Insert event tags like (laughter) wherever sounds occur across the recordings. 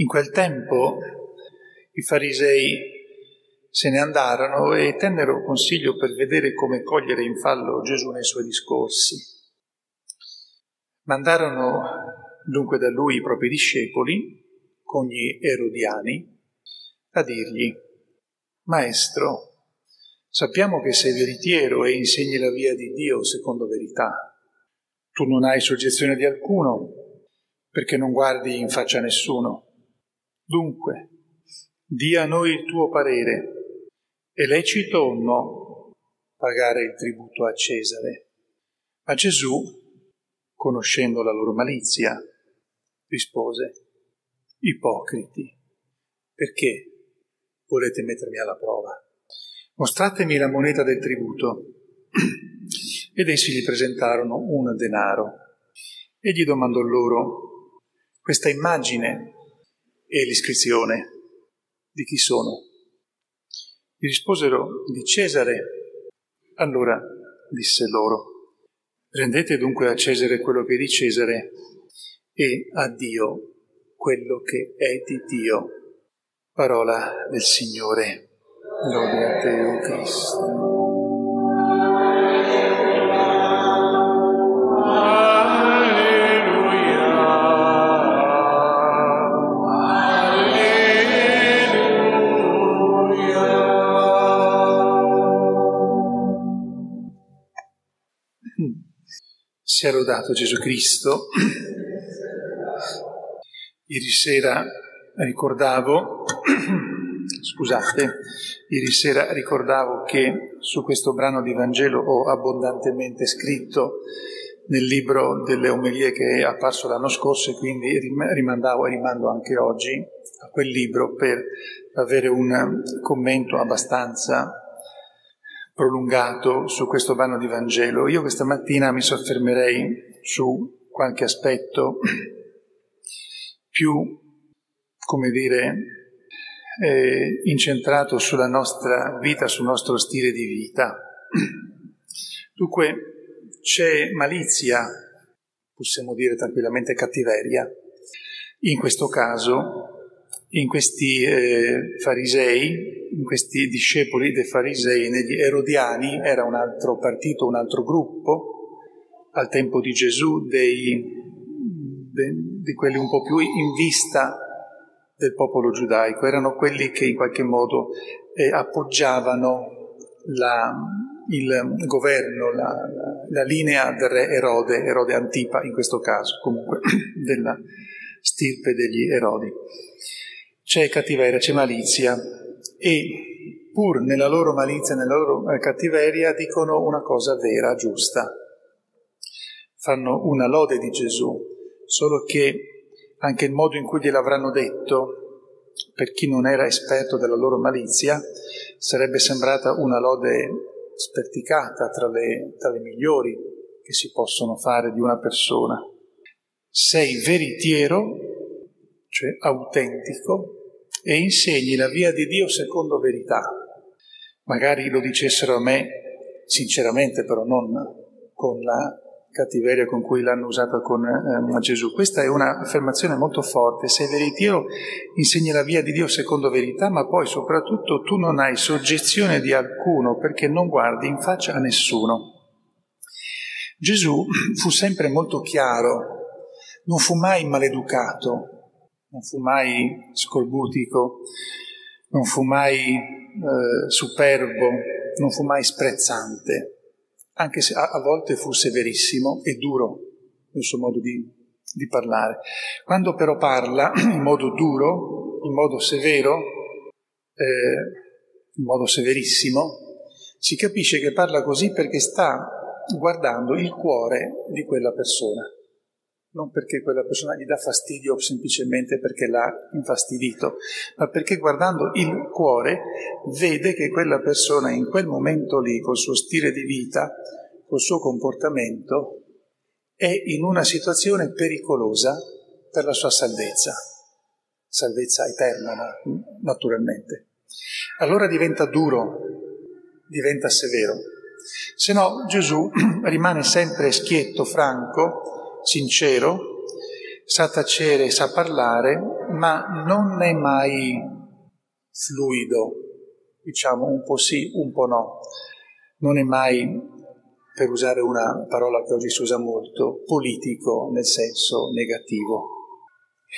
In quel tempo i farisei se ne andarono e tennero consiglio per vedere come cogliere in fallo Gesù nei suoi discorsi. Mandarono dunque da lui i propri discepoli, con gli erodiani, a dirgli, Maestro, sappiamo che sei veritiero e insegni la via di Dio secondo verità. Tu non hai soggezione di alcuno, perché non guardi in faccia a nessuno. Dunque, di a noi il tuo parere è lecito o no pagare il tributo a Cesare? Ma Gesù, conoscendo la loro malizia, rispose, Ipocriti, perché volete mettermi alla prova? Mostratemi la moneta del tributo. (clears throat) Ed essi gli presentarono un denaro. Egli domandò loro, questa immagine e l'iscrizione di chi sono? Gli risposero di Cesare. Allora disse loro, rendete dunque a Cesare quello che è di Cesare e a Dio quello che è di Dio. Parola del Signore. Lode a te, Cristo. Sia lodato Gesù Cristo. Ieri sera ricordavo, (coughs) scusate, ieri sera ricordavo che su questo brano di Vangelo ho abbondantemente scritto nel libro delle omelie che è apparso l'anno scorso e quindi rimandavo e rimando anche oggi a quel libro per avere un commento abbastanza prolungato su questo brano di Vangelo. Io questa mattina mi soffermerei su qualche aspetto più, come dire, eh, incentrato sulla nostra vita, sul nostro stile di vita. Dunque c'è malizia, possiamo dire tranquillamente cattiveria, in questo caso in questi eh, farisei, in questi discepoli dei farisei, negli erodiani, era un altro partito, un altro gruppo, al tempo di Gesù, dei, de, di quelli un po' più in vista del popolo giudaico, erano quelli che in qualche modo eh, appoggiavano la, il governo, la, la, linea del re Erode, Erode Antipa in questo caso, comunque (coughs) della stirpe degli Erodi c'è cattiveria, c'è malizia e pur nella loro malizia, nella loro eh, cattiveria dicono una cosa vera, giusta. Fanno una lode di Gesù, solo che anche il modo in cui gliel'avranno detto per chi non era esperto della loro malizia, sarebbe sembrata una lode sperticata tra le, tra le migliori che si possono fare di una persona. Sei veritiero, cioè autentico, e insegni la via di Dio secondo verità. Magari lo dicessero a me sinceramente, però non con la cattiveria con cui l'hanno usata con eh, Gesù. Questa è un'affermazione molto forte. Sei veritiero, insegni la via di Dio secondo verità, ma poi soprattutto tu non hai soggezione di alcuno perché non guardi in faccia a nessuno. Gesù fu sempre molto chiaro, non fu mai maleducato, non fu mai scorbutico, non fu mai eh, superbo, non fu mai sprezzante, anche se a, a, volte fu severissimo e duro nel suo modo di, di parlare. Quando però parla (clears throat) in modo duro, in modo severo, eh, in modo severissimo, si capisce che parla così perché sta guardando il cuore di quella persona non perché quella persona gli dà fastidio semplicemente perché l'ha infastidito, ma perché guardando il cuore vede che quella persona in quel momento lì, col suo stile di vita, col suo comportamento, è in una situazione pericolosa per la sua salvezza, salvezza eterna naturalmente. Allora diventa duro, diventa severo. Se no Gesù (clears throat) rimane sempre schietto, franco, sincero, sa tacere, sa parlare, ma non è mai fluido, diciamo un po' sì, un po' no. Non è mai, per usare una parola che oggi si usa molto, politico nel senso negativo.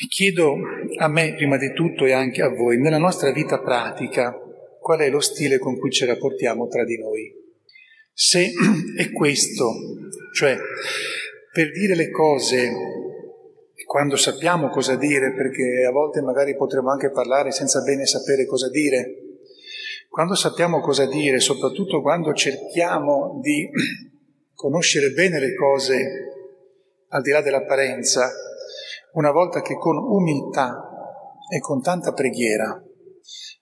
Chiedo a me prima di tutto e anche a voi, nella nostra vita pratica, qual è lo stile con cui ci rapportiamo tra di noi. Se (clears throat) è questo, cioè per dire le cose quando sappiamo cosa dire, perché a volte magari potremmo anche parlare senza bene sapere cosa dire, quando sappiamo cosa dire, soprattutto quando cerchiamo di (clears throat) conoscere bene le cose al di là dell'apparenza, una volta che con umiltà e con tanta preghiera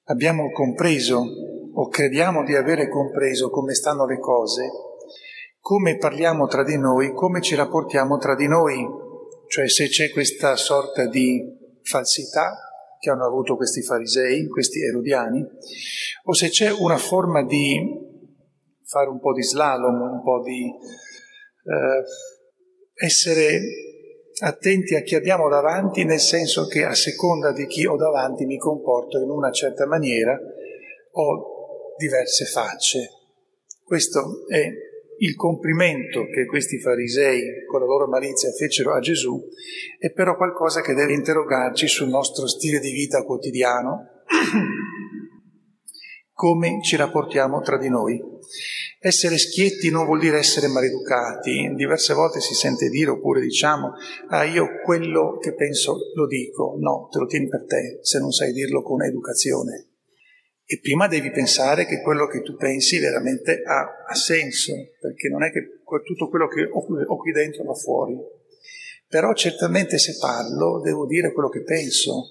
abbiamo compreso o crediamo di avere compreso come stanno le cose, come parliamo tra di noi, come ci rapportiamo tra di noi, cioè se c'è questa sorta di falsità che hanno avuto questi farisei, questi erodiani, o se c'è una forma di fare un po' di slalom, un po' di eh, essere attenti a chi abbiamo davanti, nel senso che a seconda di chi ho davanti mi comporto in una certa maniera, ho diverse facce. Questo è il complimento che questi farisei con la loro malizia fecero a Gesù è però qualcosa che deve interrogarci sul nostro stile di vita quotidiano, (clears throat) come ci rapportiamo tra di noi. Essere schietti non vuol dire essere maleducati, diverse volte si sente dire oppure diciamo, ah io quello che penso lo dico, no, te lo tieni per te se non sai dirlo con educazione. E prima devi pensare che quello che tu pensi veramente ha, ha senso, perché non è che tutto quello che ho, ho qui dentro va fuori. Però certamente se parlo devo dire quello che penso,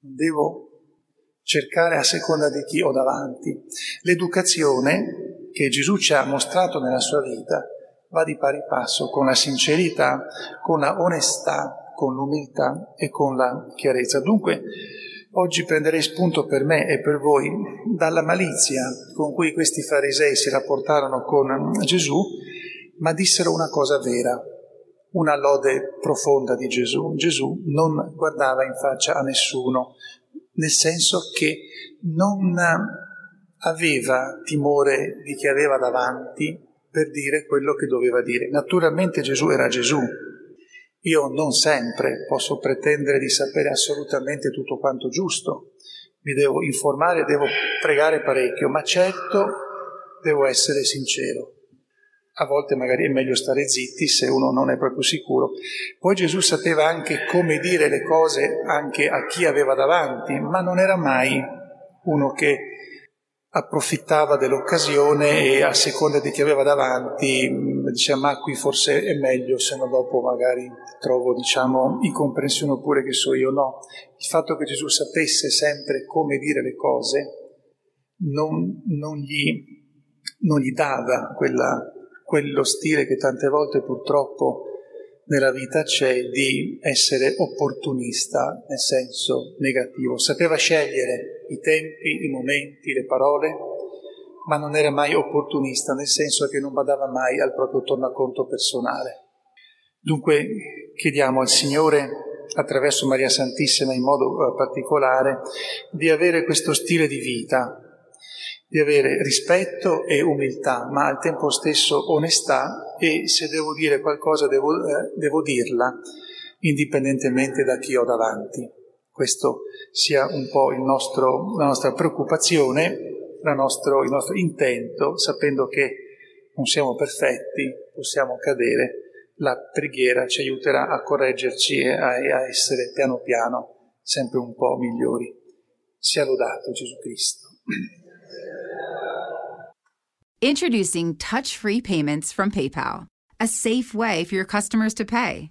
devo cercare a seconda di chi ho davanti. L'educazione che Gesù ci ha mostrato nella sua vita va di pari passo con la sincerità, con la onestà, con l'umiltà e con la chiarezza. Dunque, Oggi prenderei spunto per me e per voi dalla malizia con cui questi farisei si rapportarono con Gesù, ma dissero una cosa vera, una lode profonda di Gesù. Gesù non guardava in faccia a nessuno, nel senso che non aveva timore di chi aveva davanti per dire quello che doveva dire. Naturalmente Gesù era Gesù, io non sempre posso pretendere di sapere assolutamente tutto quanto giusto, mi devo informare, devo pregare parecchio, ma certo devo essere sincero. A volte magari è meglio stare zitti se uno non è proprio sicuro. Poi Gesù sapeva anche come dire le cose anche a chi aveva davanti, ma non era mai uno che approfittava dell'occasione e a seconda di chi aveva davanti mm, diceva ma qui forse è meglio se no dopo magari trovo diciamo incomprensione oppure che so io no il fatto che Gesù sapesse sempre come dire le cose non, non, gli, non gli, dava quella, quello stile che tante volte purtroppo nella vita c'è di essere opportunista nel senso negativo. Sapeva scegliere i tempi, i momenti, le parole, ma non era mai opportunista nel senso che non badava mai al proprio tornaconto personale. Dunque chiediamo al Signore, attraverso Maria Santissima in modo eh, particolare, di avere questo stile di vita, di avere rispetto e umiltà, ma al tempo stesso onestà e se devo dire qualcosa devo, eh, devo dirla indipendentemente da chi ho davanti. Questo sia un po' nostro, la nostra preoccupazione, la nostro, il nostro intento, sapendo che non siamo perfetti, possiamo cadere, la preghiera ci aiuterà a correggerci e a, a essere piano piano sempre un po' migliori. Sia lodato Gesù Cristo. Introducing touch free payments from PayPal, a safe way for your customers to pay.